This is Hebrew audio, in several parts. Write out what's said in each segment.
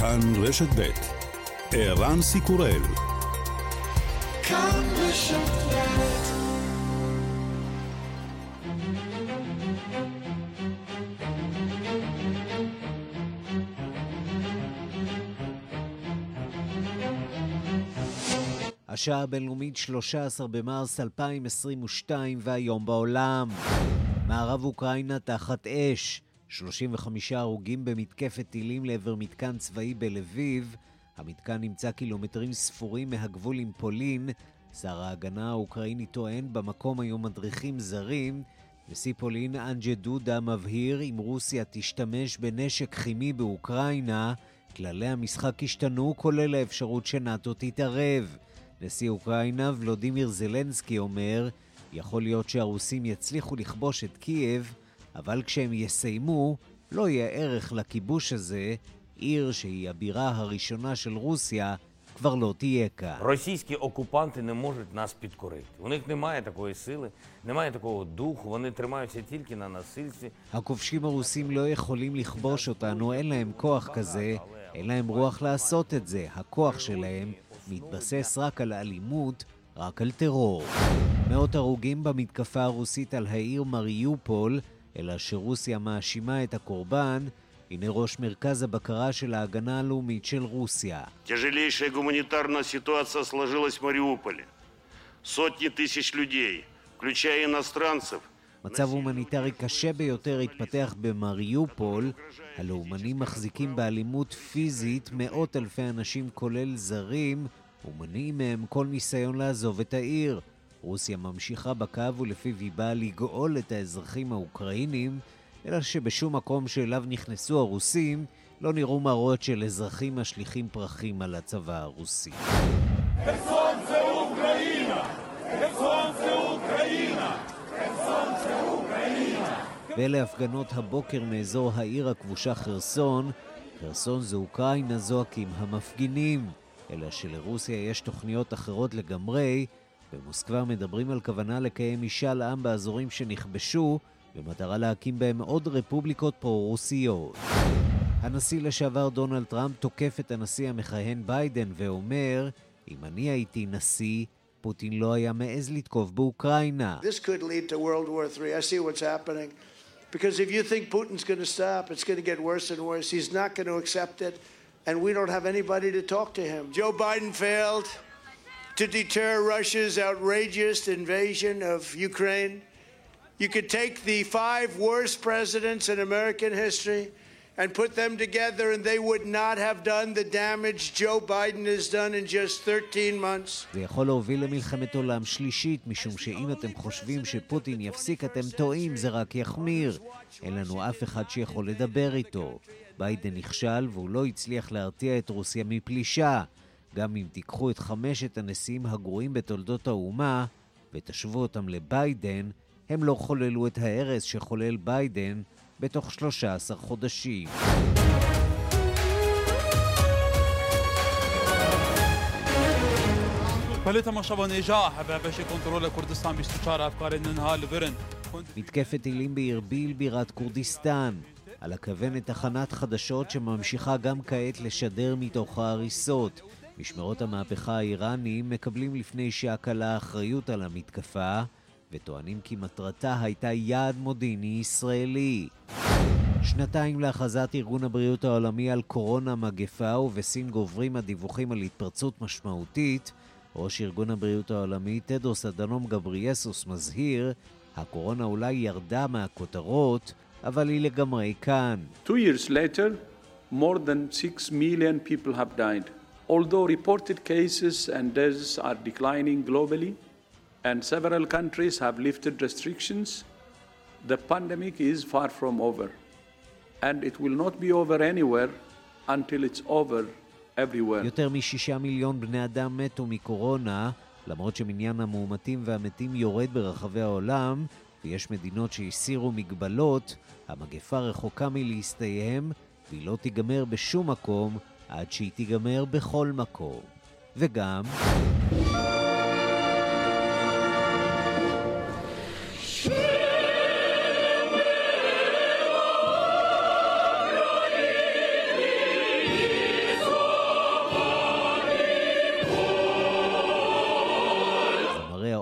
כאן רשת ב' ערן סיקורל השעה הבינלאומית 13 במרס 2022 והיום בעולם. מערב אוקראינה תחת אש. 35 הרוגים במתקפת טילים לעבר מתקן צבאי בלביב. המתקן נמצא קילומטרים ספורים מהגבול עם פולין. שר ההגנה האוקראיני טוען במקום היו מדריכים זרים. נשיא פולין אנג'ה דודה מבהיר אם רוסיה תשתמש בנשק כימי באוקראינה, כללי המשחק השתנו, כולל האפשרות שנאט"ו תתערב. נשיא אוקראינה ולודימיר זלנסקי אומר, יכול להיות שהרוסים יצליחו לכבוש את קייב, אבל כשהם יסיימו, לא יהיה ערך לכיבוש הזה, עיר שהיא הבירה הראשונה של רוסיה, כבר לא תהיה כאן. Російські окупанти не можуть нас підкорити. У них немає такої сили, немає такого духу, вони тримаються тільки на насильстві. הכובשים הרוסים לא יכולים לכבוש אותנו, אין להם כוח כזה, אין להם רוח לעשות את זה. הכוח שלהם מתבסס רק על אלימות, רק על טרור. מאות הרוגים במתקפה הרוסית על העיר מריופול, אלא שרוסיה מאשימה את הקורבן, הנה ראש מרכז הבקרה של ההגנה הלאומית של רוסיה. Тяжелейшая гуманитарная ситуация сложилась в Мариуполе. Сотни тысяч людей, включая иностранцев, מצב הומניטרי קשה ביותר התפתח במריופול. הלאומנים מחזיקים באלימות פיזית מאות אלפי אנשים כולל זרים, ומונעים מהם כל ניסיון לעזוב את העיר. רוסיה ממשיכה בקו ולפיו היא באה לגאול את האזרחים האוקראינים, אלא שבשום מקום שאליו נכנסו הרוסים לא נראו מראות של אזרחים משליכים פרחים על הצבא הרוסי. ואלה הפגנות הבוקר מאזור העיר הכבושה חרסון. חרסון זה אוקראינה זועקים המפגינים, אלא שלרוסיה יש תוכניות אחרות לגמרי. במוסקבה מדברים על כוונה לקיים משאל עם באזורים שנכבשו, במטרה להקים בהם עוד רפובליקות פרו-רוסיות. הנשיא לשעבר דונלד טראמפ תוקף את הנשיא המכהן ביידן ואומר, אם אני הייתי נשיא, פוטין לא היה מעז לתקוף באוקראינה. Worse worse. Joe Biden failed to deter Russia's outrageous invasion of Ukraine. You could take the five worst presidents in American history and put them together, and they would not have done the damage Joe Biden has done in just 13 months. זה יכול להוביל למלחמת עולם שלישית, משום שאם אתם חושבים שפוטין יפסיק, אתם טועים, זה רק יחמיר. אין לנו אף אחד שיכול לדבר איתו. ביידן נכשל והוא לא הצליח להרתיע את רוסיה מפלישה. גם אם תיקחו את חמשת הנשיאים הגרועים בתולדות האומה ותשוו אותם לביידן, הם לא חוללו את ההרס שחולל ביידן בתוך 13 חודשים. מתקפת טילים בארביל בירת כורדיסטן, על הכוונת תחנת חדשות שממשיכה גם כעת לשדר מתוך ההריסות. משמרות המהפכה האיראניים מקבלים לפני שעה קלה אחריות על המתקפה, וטוענים כי מטרתה הייתה יעד מודיעיני ישראלי. שנתיים להכרזת ארגון הבריאות העולמי על קורונה מגפה, ובסין גוברים הדיווחים על התפרצות משמעותית, ראש ארגון הבריאות העולמי טדרוס אדנום גבריאסוס מזהיר, הקורונה אולי ירדה מהכותרות, אבל היא לגמרי כאן. Two years later, more than 6 million people have died. Although reported cases and deaths are declining globally, and several countries have lifted restrictions, the pandemic is far from over. And it will not be over anywhere until it's over everywhere. יותר משישה מיליון בני אדם מתו מקורונה, למרות שמניין המאומתים והמתים יורד ברחבי העולם, ויש מדינות שהסירו מגבלות, המגפה רחוקה מלהסתיים, והיא לא תיגמר בשום מקום עד שהיא תיגמר בכל מקום, וגם...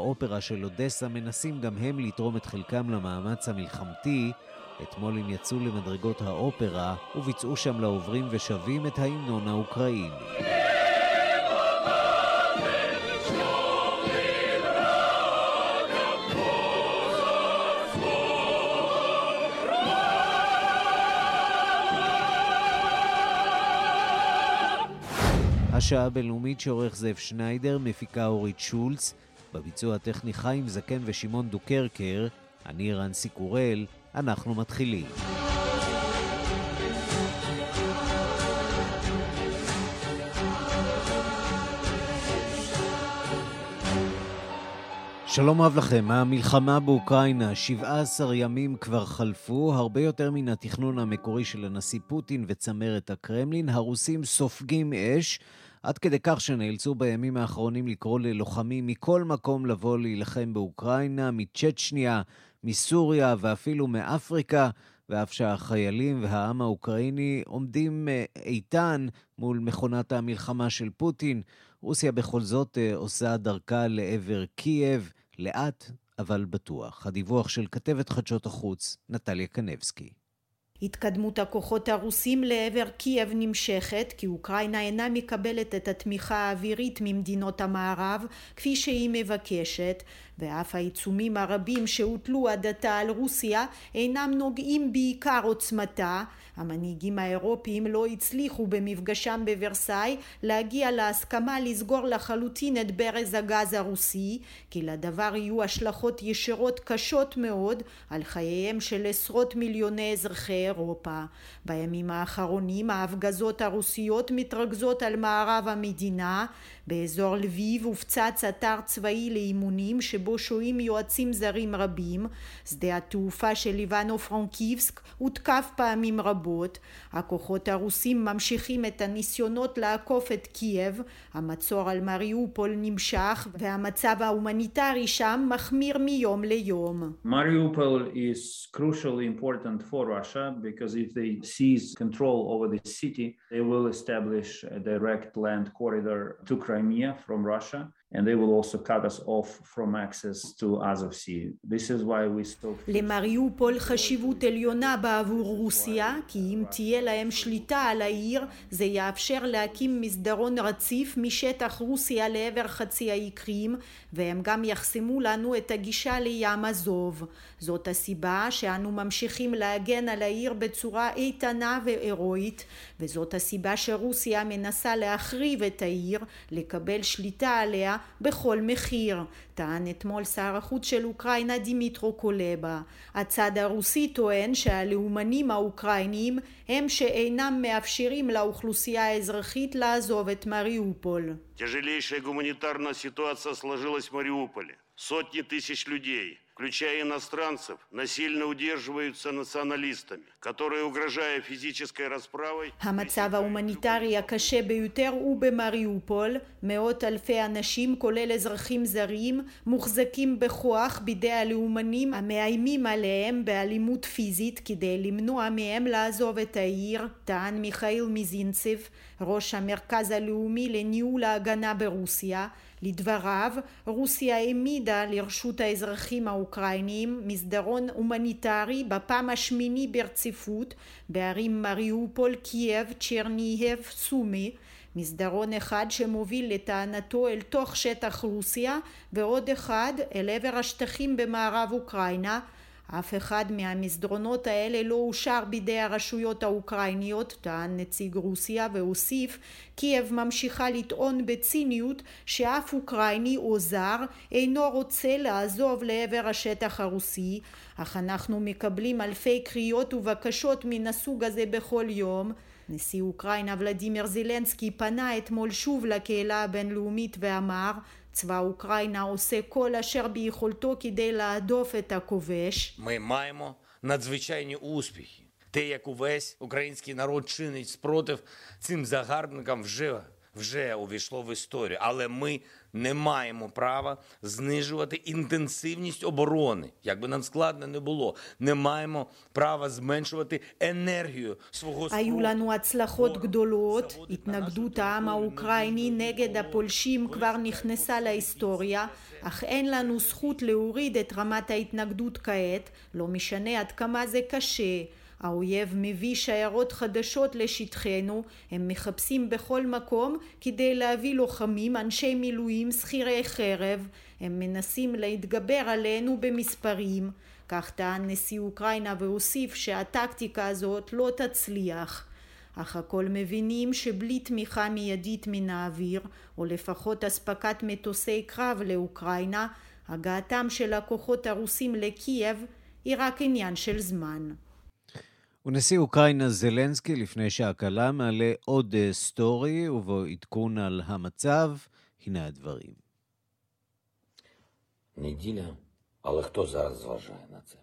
האופרה של אודסה מנסים גם הם לתרום את חלקם למאמץ המלחמתי, אתמול הם יצאו למדרגות האופרה וביצעו שם לעוברים ושבים את ההמנון האוקראיני. השעה הבינלאומית שעורך זאב שניידר, מפיקה אורית שולץ, בביצוע הטכני חיים זקן ושמעון דוקרקר, אני רנסי קורל, אנחנו מתחילים. שלום רב לכם, המלחמה באוקראינה, 17 ימים כבר חלפו, הרבה יותר מן התכנון המקורי של הנשיא פוטין וצמרת הקרמלין. הרוסים סופגים אש, עד כדי כך שנאלצו בימים האחרונים לקרוא ללוחמים מכל מקום לבוא להילחם באוקראינה, מצ'צ'ניה, מסוריה ואפילו מאפריקה, ואף שהחיילים והעם האוקראיני עומדים אה, איתן מול מכונת המלחמה של פוטין, רוסיה בכל זאת אה, עושה דרכה לעבר קייב, לאט אבל בטוח. הדיווח של כתבת חדשות החוץ, נטליה קנבסקי. התקדמות הכוחות הרוסים לעבר קייב נמשכת כי אוקראינה אינה מקבלת את התמיכה האווירית ממדינות המערב כפי שהיא מבקשת ואף העיצומים הרבים שהוטלו עד עתה על רוסיה אינם נוגעים בעיקר עוצמתה המנהיגים האירופיים לא הצליחו במפגשם בוורסאי להגיע להסכמה לסגור לחלוטין את ברז הגז הרוסי, כי לדבר יהיו השלכות ישירות קשות מאוד על חייהם של עשרות מיליוני אזרחי אירופה. בימים האחרונים ההפגזות הרוסיות מתרכזות על מערב המדינה באזור לביב הופצץ אתר צבאי לאימונים שבו שוהים יועצים זרים רבים. שדה התעופה של איוונו פרנקיבסק הותקף פעמים רבות. הכוחות הרוסים ממשיכים את הניסיונות לעקוף את קייב. המצור על מריופול נמשך והמצב ההומניטרי שם מחמיר מיום ליום. Mariupol is crucially important for Russia because if they seize control over the city, they will establish a direct land corridor to Crimea. Crimea from Russia, and they will also cut us off from access to Azov Sea. This is why we still... למריופול חשיבות עליונה בעבור רוסיה, כי אם תהיה להם שליטה על העיר, זה יאפשר להקים מסדרון רציף משטח רוסיה לעבר חצי האי קרים, והם גם יחסמו לנו את הגישה לים עזוב. זאת הסיבה שאנו ממשיכים להגן על העיר בצורה איתנה והירואית, וזאת הסיבה שרוסיה מנסה להחריב את העיר, לקבל שליטה עליה בכל מחיר, טען אתמול שר החוץ של אוקראינה דימיטרו קולבה. הצד הרוסי טוען שהלאומנים האוקראינים הם שאינם מאפשרים לאוכלוסייה האזרחית לעזוב את מריופול. Тяжелейшая гуманитарная ситуация сложилась в Мариуполе. Сотни тысяч людей включая иностранцев, насильно удерживаются националистами, которые, угрожая физической расправой... המצב ההומניטרי הקשה ביותר הוא במריופול. מאות אלפי אנשים, כולל אזרחים זרים, מוחזקים בכוח בידי הלאומנים המאיימים עליהם באלימות פיזית כדי למנוע מהם לעזוב את העיר, טען מיכאיל מיזינצב, ראש המרכז הלאומי לניהול ההגנה ברוסיה. לדבריו, רוסיה העמידה לרשות האזרחים האוקראינים מסדרון הומניטרי בפעם השמיני ברציפות בערים מריופול, קייב, צ'רניהב, סומי מסדרון אחד שמוביל לטענתו אל תוך שטח רוסיה ועוד אחד אל עבר השטחים במערב אוקראינה אף אחד מהמסדרונות האלה לא אושר בידי הרשויות האוקראיניות, טען נציג רוסיה והוסיף קייב ממשיכה לטעון בציניות שאף אוקראיני או זר אינו רוצה לעזוב לעבר השטח הרוסי, אך אנחנו מקבלים אלפי קריאות ובקשות מן הסוג הזה בכל יום. נשיא אוקראינה ולדימיר זילנסקי פנה אתמול שוב לקהילה הבינלאומית ואמר צבא אוקראינה עושה כל אשר ביכולתו כדי להדוף את הכובש. Ми маємо надзвичайні успіхи. Те, як увесь український народ чинить спротив цим загарбникам вже вже увійшло в історію, але ми не маємо права знижувати інтенсивність оборони. Як би нам складно не було, не маємо права зменшувати енергію свого היו לנו הצלחות גדולות, התנגדות העם האוקראיני נגד הפולשים כבר נכנסה להיסטוריה, אך אין לנו זכות להוריד את רמת ההתנגדות כעת, לא משנה עד כמה זה קשה. האויב מביא שיירות חדשות לשטחנו, הם מחפשים בכל מקום כדי להביא לוחמים, אנשי מילואים, שכירי חרב, הם מנסים להתגבר עלינו במספרים, כך טען נשיא אוקראינה והוסיף שהטקטיקה הזאת לא תצליח. אך הכל מבינים שבלי תמיכה מיידית מן האוויר, או לפחות אספקת מטוסי קרב לאוקראינה, הגעתם של הכוחות הרוסים לקייב היא רק עניין של זמן. ונשיא אוקראינה זלנסקי לפני שעה קלה מעלה עוד אה, סטורי ובו עדכון על המצב. הנה הדברים. Неділя, але хто зараз зважає на це?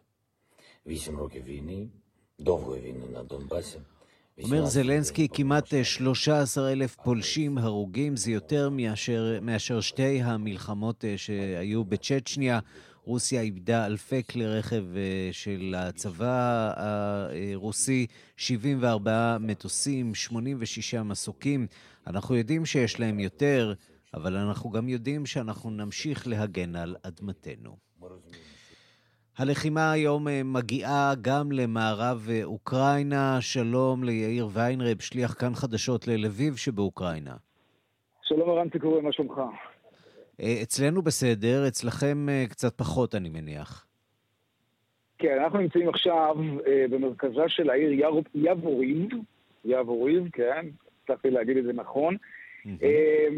Вісім років війни, довгої війни на Донбасі. אומר זלנסקי, כמעט 13 אלף פולשים הרוגים, זה יותר מאשר, מאשר שתי המלחמות אה, שהיו בצ'צ'ניה. רוסיה איבדה אלפי כלי רכב אה, של הצבא הרוסי, 74 מטוסים, 86 מסוקים. אנחנו יודעים שיש להם יותר, אבל אנחנו גם יודעים שאנחנו נמשיך להגן על אדמתנו. הלחימה היום אה, מגיעה גם למערב אה, אוקראינה. שלום ליאיר ויינרב, שליח כאן חדשות ללביב שבאוקראינה. שלום ערן ציקורי, מה שלומך? אה, אצלנו בסדר, אצלכם קצת פחות, אני מניח. כן, אנחנו נמצאים עכשיו במרכזה של העיר יבוריב, יבוריב, כן, הצלחתי להגיד את זה נכון.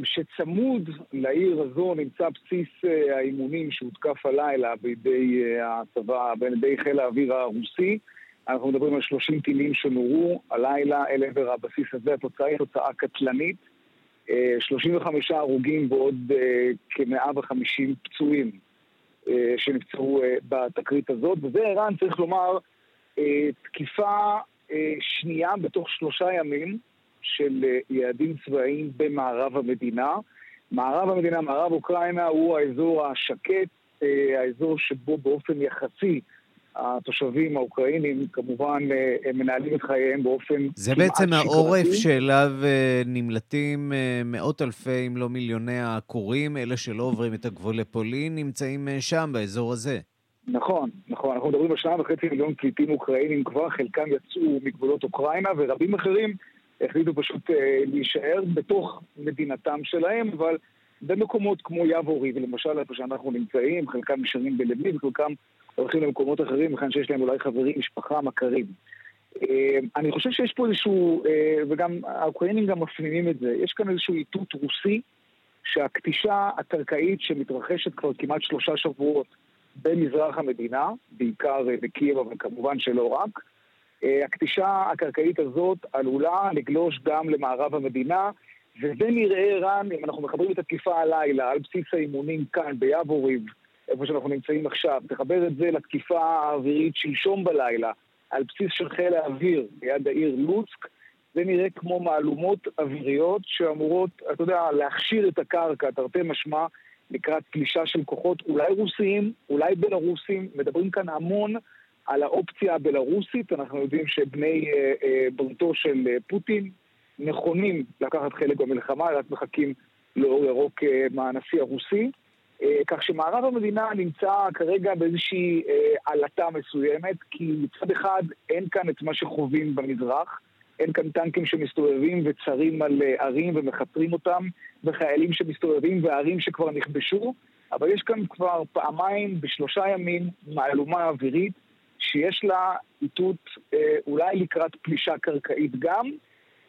שצמוד לעיר הזו נמצא בסיס אה, האימונים שהותקף הלילה בידי אה, הצבא, בידי חיל האוויר הרוסי. אנחנו מדברים על 30 טילים שנורו הלילה אל עבר הבסיס הזה, התוצאה היא תוצאה קטלנית. 35 הרוגים ועוד כ-150 פצועים שנפצעו בתקרית הזאת, וזה ערן, צריך לומר, תקיפה שנייה בתוך שלושה ימים של אה, יעדים צבאיים במערב המדינה. מערב המדינה, מערב אוקראינה, הוא האזור השקט, אה, האזור שבו באופן יחסי התושבים האוקראינים כמובן אה, מנהלים את חייהם באופן כמעט שגרתי. זה בעצם העורף שאליו נמלטים מאות אלפי, אם לא מיליוני העקורים, אלה שלא עוברים את הגבול לפולין, נמצאים שם, באזור הזה. נכון, נכון. אנחנו מדברים על שניים וחצי מיליון פליטים אוקראינים כבר, חלקם יצאו מגבולות אוקראינה, ורבים אחרים החליטו פשוט אה, להישאר בתוך מדינתם שלהם, אבל במקומות כמו יבורי, ולמשל איפה שאנחנו נמצאים, חלקם נשארים בלבי וחלקם הולכים למקומות אחרים, היכן שיש להם אולי חברים, משפחה, מכרים. אה, אני חושב שיש פה איזשהו, אה, וגם האוקראינים גם מפנימים את זה, יש כאן איזשהו איתות רוסי שהכתישה הקרקעית שמתרחשת כבר כמעט שלושה שבועות במזרח המדינה, בעיקר בקייב, אבל כמובן שלא רק, אה, הכתישה הקרקעית הזאת עלולה לגלוש גם למערב המדינה, וזה נראה, רן, אם אנחנו מחברים את התקיפה הלילה על בסיס האימונים כאן ביבוריב, איפה שאנחנו נמצאים עכשיו, תחבר את זה לתקיפה האווירית שלשום בלילה, על בסיס של חיל האוויר ליד העיר לוצק, זה נראה כמו מהלומות אוויריות שאמורות, אתה יודע, להכשיר את הקרקע, תרתי משמע, לקראת פלישה של כוחות אולי רוסיים, אולי בלרוסים, מדברים כאן המון על האופציה הבלארוסית, אנחנו יודעים שבני אה, אה, בריתו של אה, פוטין נכונים לקחת חלק במלחמה, רק מחכים לאור ירוק מהנשיא הרוסי. כך שמערב המדינה נמצא כרגע באיזושהי עלטה מסוימת, כי מצד אחד אין כאן את מה שחווים במזרח, אין כאן טנקים שמסתובבים וצרים על ערים ומכתרים אותם, וחיילים שמסתובבים וערים שכבר נכבשו, אבל יש כאן כבר פעמיים בשלושה ימים מהלומה אווירית שיש לה איתות אה, אולי לקראת פלישה קרקעית גם,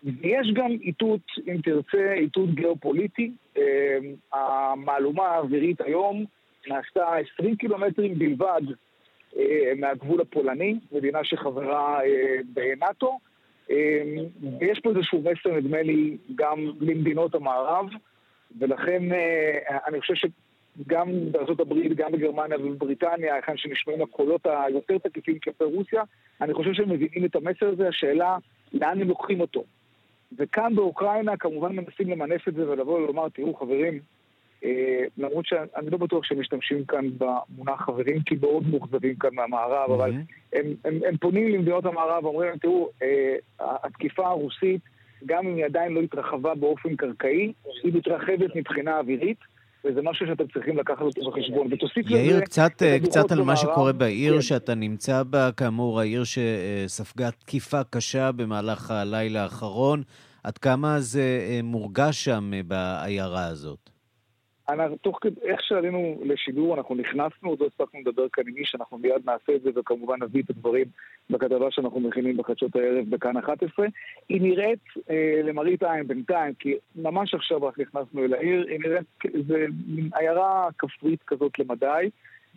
ויש גם איתות, אם תרצה, איתות גיאופוליטי. אה, המהלומה האווירית היום נעשתה 20 קילומטרים בלבד אה, מהגבול הפולני, מדינה שחברה בנאט"ו, ויש פה איזשהו מסר, נדמה לי, גם למדינות המערב, ולכן אני חושב ש... גם בארצות הברית, גם בגרמניה ובבריטניה, היכן שנשמעים הקולות היותר תקיפים כלפי רוסיה, אני חושב שהם מבינים את המסר הזה, השאלה לאן הם לוקחים אותו. וכאן באוקראינה כמובן מנסים למנף את זה ולבוא ולומר, תראו חברים, אה, למרות שאני לא בטוח שהם משתמשים כאן במונח חברים, כי מאוד מאוכזבים כאן מהמערב, אבל הם, הם, הם פונים למדינות המערב ואומרים להם, תראו, אה, התקיפה הרוסית, גם אם היא עדיין לא התרחבה באופן קרקעי, היא מתרחבת מבחינה אווירית. וזה משהו שאתם צריכים לקחת אותו בחשבון. ותוסיף לזה... יאיר, קצת, קצת על מה שקורה בעיר כן. שאתה נמצא בה, כאמור, העיר שספגה תקיפה קשה במהלך הלילה האחרון. עד כמה זה אה, מורגש שם אה, בעיירה הזאת? אנחנו, תוך כדי, איך שעלינו לשידור, אנחנו נכנסנו, עוד לא הספקנו לדבר כאן עם איש, אנחנו מיד נעשה את זה וכמובן נביא את הדברים בכתבה שאנחנו מכינים בחדשות הערב בכאן 11. היא נראית אה, למראית עין בינתיים, כי ממש עכשיו רק נכנסנו אל העיר, היא נראית, זה עיירה כפרית כזאת למדי.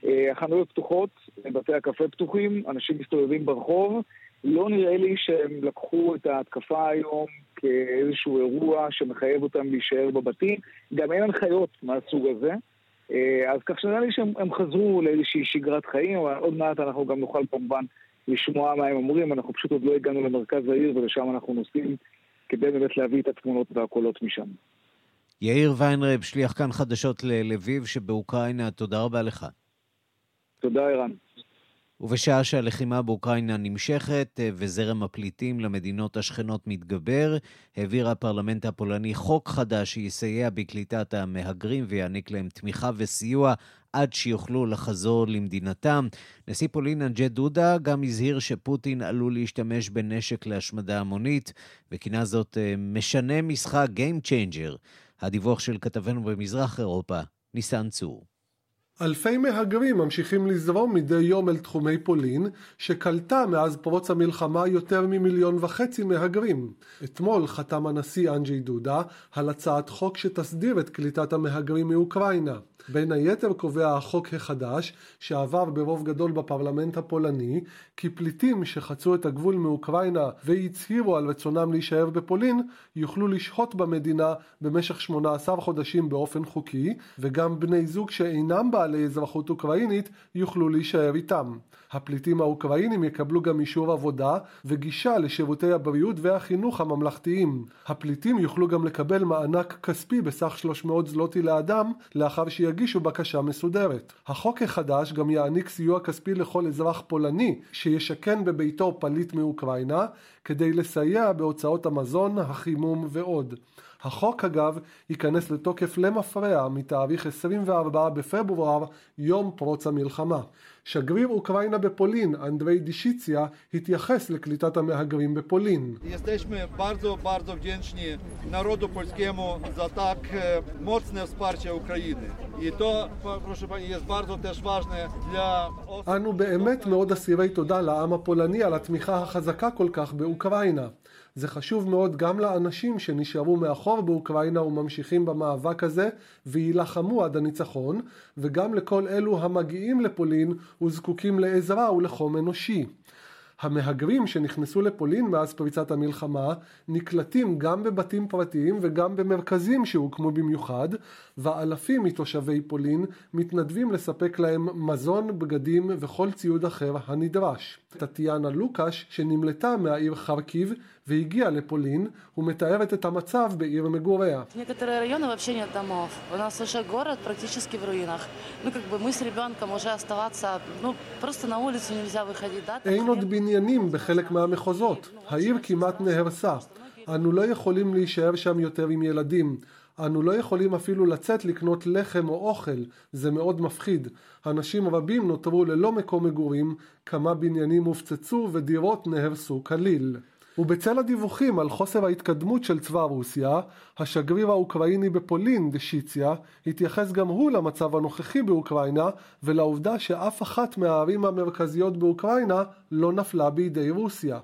אה, החנויות פתוחות, בתי הקפה פתוחים, אנשים מסתובבים ברחוב. לא נראה לי שהם לקחו את ההתקפה היום כאיזשהו אירוע שמחייב אותם להישאר בבתים. גם אין הנחיות מהסוג הזה. אה, אז כך שנראה לי שהם חזרו לאיזושהי שגרת חיים, אבל עוד מעט אנחנו גם נוכל כמובן לשמוע מה הם אומרים. אנחנו פשוט עוד לא הגענו למרכז העיר ולשם אנחנו נוסעים כדי באמת להביא את התמונות והקולות משם. יאיר ויינרב, שליח כאן חדשות ללביב שבאוקראינה, תודה רבה לך. תודה, ערן. ובשעה שהלחימה באוקראינה נמשכת אה, וזרם הפליטים למדינות השכנות מתגבר, העביר הפרלמנט הפולני חוק חדש שיסייע בקליטת המהגרים ויעניק להם תמיכה וסיוע עד שיוכלו לחזור למדינתם. נשיא פולין אנג'ה דודה גם הזהיר שפוטין עלול להשתמש בנשק להשמדה המונית, וכינה זאת אה, משנה משחק Game Changer. הדיווח של כתבנו במזרח אירופה, ניסן צור. אלפי מהגרים ממשיכים לזרום מדי יום אל תחומי פולין, שקלטה מאז פרוץ המלחמה יותר ממיליון וחצי מהגרים. אתמול חתם הנשיא אנג'י דודה על הצעת חוק שתסדיר את קליטת המהגרים מאוקראינה. בין היתר קובע החוק החדש, שעבר ברוב גדול בפרלמנט הפולני, כי פליטים שחצו את הגבול מאוקראינה והצהירו על רצונם להישאר בפולין, יוכלו לשהות במדינה במשך 18 חודשים באופן חוקי, וגם בני זוג שאינם בעלי אזרחות אוקראינית יוכלו להישאר איתם. הפליטים האוקראינים יקבלו גם אישור עבודה וגישה לשירותי הבריאות והחינוך הממלכתיים. הפליטים יוכלו גם לקבל מענק כספי בסך 300 זלוטי לאדם לאחר שיגישו בקשה מסודרת. החוק החדש גם יעניק סיוע כספי לכל אזרח פולני שישכן בביתו פליט מאוקראינה כדי לסייע בהוצאות המזון, החימום ועוד. החוק אגב ייכנס לתוקף למפרע מתאריך 24 בפברואר, יום פרוץ המלחמה. שגריר אוקראינה בפולין, אנדרי דישיציה, התייחס לקליטת המהגרים בפולין. אנו באמת מאוד אסירי תודה לעם הפולני על התמיכה החזקה כל כך באוקראינה. זה חשוב מאוד גם לאנשים שנשארו מאחור באוקראינה וממשיכים במאבק הזה ויילחמו עד הניצחון, וגם לכל אלו המגיעים לפולין וזקוקים לעזרה ולחום אנושי. המהגרים שנכנסו לפולין מאז פריצת המלחמה נקלטים גם בבתים פרטיים וגם במרכזים שהוקמו במיוחד, ואלפים מתושבי פולין מתנדבים לספק להם מזון, בגדים וכל ציוד אחר הנדרש. טטיאנה לוקש, שנמלטה מהעיר חרקיב והגיעה לפולין, ומתארת את המצב בעיר מגוריה. אין עוד בניינים בחלק מהמחוזות. העיר כמעט נהרסה. אנו לא יכולים להישאר שם יותר עם ילדים. אנו לא יכולים אפילו לצאת לקנות לחם או אוכל, זה מאוד מפחיד. אנשים רבים נותרו ללא מקום מגורים, כמה בניינים הופצצו ודירות נהרסו כליל. ובצל הדיווחים על חוסר ההתקדמות של צבא רוסיה, השגריר האוקראיני בפולין, דשיציה, התייחס גם הוא למצב הנוכחי באוקראינה ולעובדה שאף אחת מהערים המרכזיות באוקראינה לא נפלה בידי רוסיה.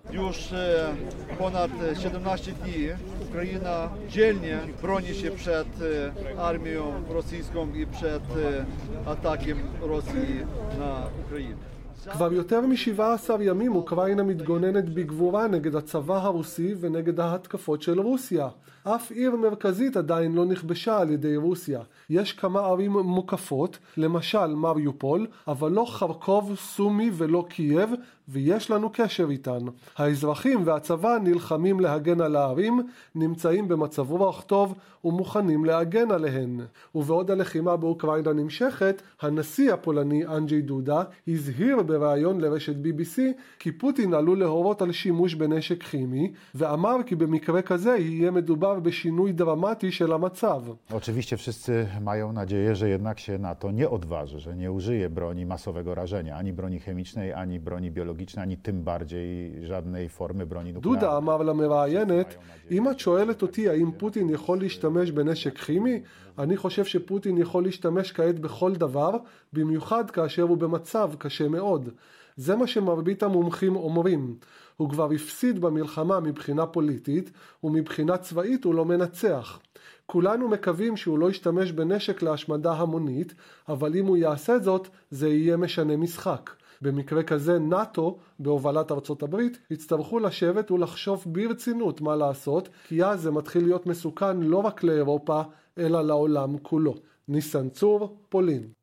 כבר יותר מ-17 ימים אוקראינה מתגוננת בגבורה נגד הצבא הרוסי ונגד ההתקפות של רוסיה. אף עיר מרכזית עדיין לא נכבשה על ידי רוסיה. יש כמה ערים מוקפות, למשל מריופול, אבל לא חרקוב, סומי ולא קייב, ויש לנו קשר איתן. האזרחים והצבא נלחמים להגן על הערים, נמצאים במצב רוח טוב ומוכנים להגן עליהן. ובעוד הלחימה באוקראינה נמשכת, הנשיא הפולני אנג'י דודה הזהיר בריאיון לרשת BBC כי פוטין עלול להורות על שימוש בנשק כימי, ואמר כי במקרה כזה יהיה מדובר בשינוי דרמטי של המצב. Oczywiście wszyscy mają nadzieję, że jednak się NATO nie odważy, że nie użyje broni masowego rażenia, ani broni chemicznej, ani broni biologicznej, ani tym bardziej żadnej formy broni nuklearnej. דודה אמר למראיינת, אם את שואלת אותי האם פוטין יכול להשתמש בנשק כימי, אני חושב שפוטין יכול להשתמש כעת בכל דבר, במיוחד כאשר הוא במצב קשה מאוד. זה מה שמרבית המומחים אומרים. הוא כבר הפסיד במלחמה מבחינה פוליטית, ומבחינה צבאית הוא לא מנצח. כולנו מקווים שהוא לא ישתמש בנשק להשמדה המונית, אבל אם הוא יעשה זאת, זה יהיה משנה משחק. במקרה כזה נאט"ו, בהובלת ארצות הברית, יצטרכו לשבת ולחשוב ברצינות מה לעשות, כי אז זה מתחיל להיות מסוכן לא רק לאירופה, אלא לעולם כולו. ניסן צור, פולין.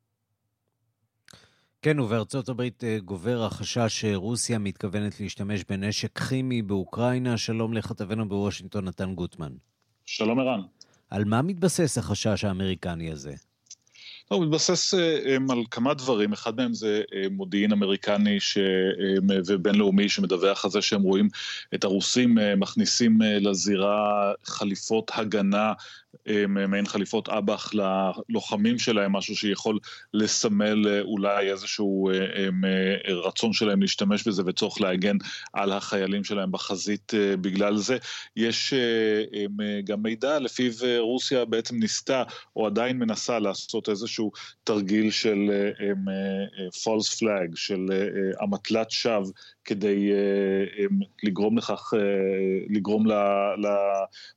כן, ובארצות הברית אה, גובר החשש שרוסיה מתכוונת להשתמש בנשק כימי באוקראינה. שלום לכתבנו בוושינגטון, נתן גוטמן. שלום ערן. על מה מתבסס החשש האמריקני הזה? הוא מתבסס אה, על כמה דברים, אחד מהם זה אה, מודיעין אמריקני ש... ובינלאומי שמדווח על זה שהם רואים את הרוסים מכניסים לזירה חליפות הגנה מעין חליפות אב"ח ללוחמים שלהם, משהו שיכול לסמל אה, אולי איזשהו אה, אה, רצון שלהם להשתמש בזה וצורך להגן על החיילים שלהם בחזית בגלל זה. יש גם מידע לפיו רוסיה בעצם ניסתה, או עדיין מנסה לעשות איזשהו תרגיל של false flag, של אמתלת שווא. כדי לגרום לכך, לגרום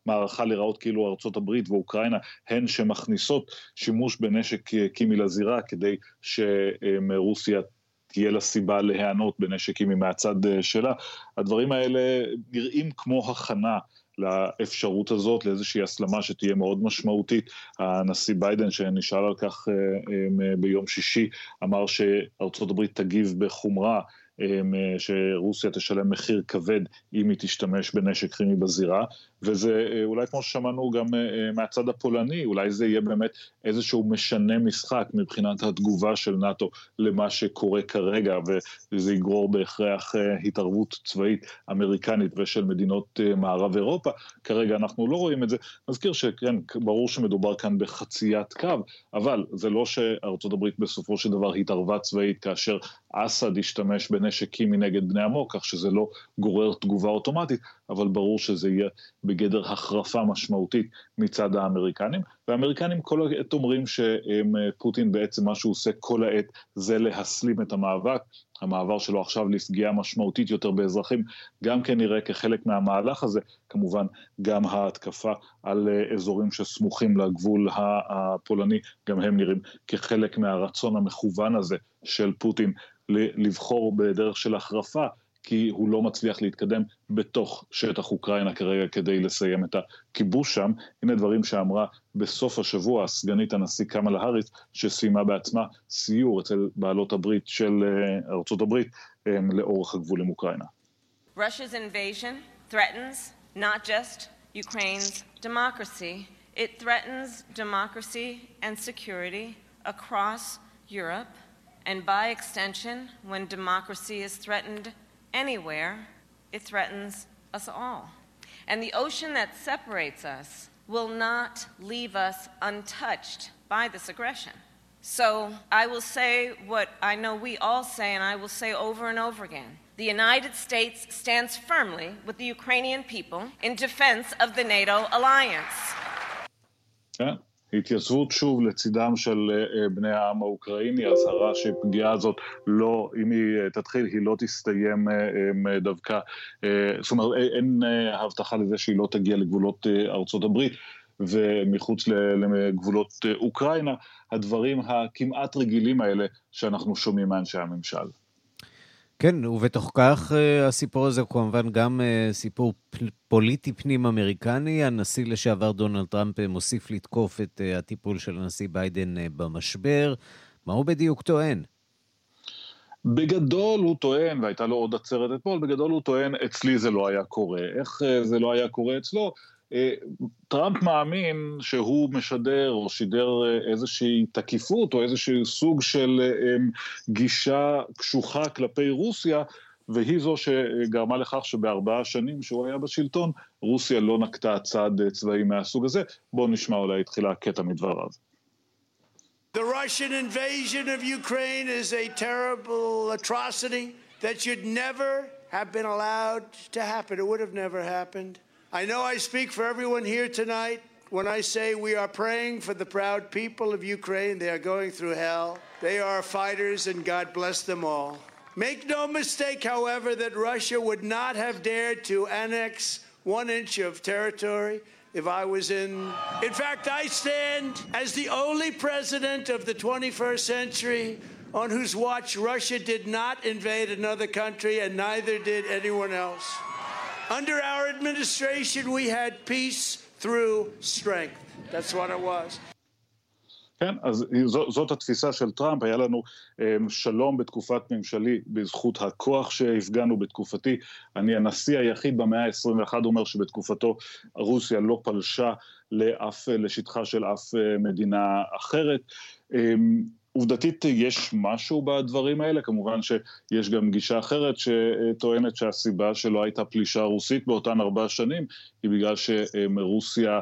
למערכה להיראות כאילו ארצות הברית ואוקראינה הן שמכניסות שימוש בנשק קימי לזירה כדי שרוסיה תהיה לה סיבה להיענות בנשק קימי מהצד שלה. הדברים האלה נראים כמו הכנה. לאפשרות הזאת, לאיזושהי הסלמה שתהיה מאוד משמעותית. הנשיא ביידן, שנשאל על כך ביום שישי, אמר שארצות הברית תגיב בחומרה שרוסיה תשלם מחיר כבד אם היא תשתמש בנשק כימי בזירה, וזה אה, אולי כמו ששמענו גם אה, אה, מהצד הפולני, אולי זה יהיה באמת איזשהו משנה משחק מבחינת התגובה של נאט"ו למה שקורה כרגע, וזה יגרור בהכרח התערבות צבאית אמריקנית ושל מדינות מערב אירופה. כרגע אנחנו לא רואים את זה. נזכיר שכן, ברור שמדובר כאן בחציית קו, אבל זה לא שארצות הברית בסופו של דבר התערבה צבאית כאשר אסד השתמש בנשק קימי נגד בני עמו, כך שזה לא גורר תגובה אוטומטית, אבל ברור שזה יהיה בגדר החרפה משמעותית מצד האמריקנים. והאמריקנים כל העת אומרים שפוטין בעצם מה שהוא עושה כל העת זה להסלים את המאבק. המעבר שלו עכשיו לפגיעה משמעותית יותר באזרחים, גם כן נראה כחלק מהמהלך הזה, כמובן גם ההתקפה על אזורים שסמוכים לגבול הפולני, גם הם נראים כחלק מהרצון המכוון הזה של פוטין לבחור בדרך של החרפה, כי הוא לא מצליח להתקדם בתוך שטח אוקראינה כרגע כדי לסיים את הכיבוש שם. הנה דברים שאמרה בסוף השבוע סגנית הנשיא קמאלה האריס, שסיימה בעצמה סיור אצל בעלות הברית של ארצות הברית לאורך הגבול עם אוקראינה. Russia's invasion threatens not just Ukraine's democracy, it threatens democracy and security across Europe. And by extension, when democracy is threatened anywhere, it threatens us all. And the ocean that separates us will not leave us untouched by this aggression. So I will say what I know we all say, and I will say over and over again. The United States stands firmly with the Ukrainian people in defense of the NATO alliance. Yeah. התייצבות שוב לצידם של בני העם האוקראיני, אזהרה שפגיעה הזאת לא, אם היא תתחיל, היא לא תסתיים דווקא, זאת אומרת, אין הבטחה לזה שהיא לא תגיע לגבולות ארצות הברית ומחוץ לגבולות אוקראינה, הדברים הכמעט רגילים האלה שאנחנו שומעים מאנשי הממשל. כן, ובתוך כך הסיפור הזה הוא כמובן גם סיפור פוליטי פנים-אמריקני. הנשיא לשעבר דונלד טראמפ מוסיף לתקוף את הטיפול של הנשיא ביידן במשבר. מה הוא בדיוק טוען? בגדול הוא טוען, והייתה לו עוד עצרת אתמול, בגדול הוא טוען, אצלי זה לא היה קורה. איך זה לא היה קורה אצלו? טראמפ מאמין שהוא משדר או שידר איזושהי תקיפות או איזשהו סוג של גישה קשוחה כלפי רוסיה, והיא זו שגרמה לכך שבארבעה שנים שהוא היה בשלטון, רוסיה לא נקטה צעד צבאי מהסוג הזה. בואו נשמע אולי תחילה קטע מדבריו. The Russian invasion of Ukraine is a terrible atrocity that should never have been allowed to happen. It would have never happened. I know I speak for everyone here tonight when I say we are praying for the proud people of Ukraine. They are going through hell. They are fighters, and God bless them all. Make no mistake, however, that Russia would not have dared to annex one inch of territory if I was in. In fact, I stand as the only president of the 21st century on whose watch Russia did not invade another country, and neither did anyone else. Under our administration, we had peace through strength. That's what it was. כן, אז זו, זאת התפיסה של טראמפ, היה לנו um, שלום בתקופת ממשלי בזכות הכוח שהפגנו בתקופתי. אני הנשיא היחיד במאה ה-21 אומר שבתקופתו רוסיה לא פלשה לאף, לשטחה של אף מדינה אחרת. Um, עובדתית יש משהו בדברים האלה, כמובן שיש גם גישה אחרת שטוענת שהסיבה שלא הייתה פלישה רוסית באותן ארבע שנים היא בגלל שרוסיה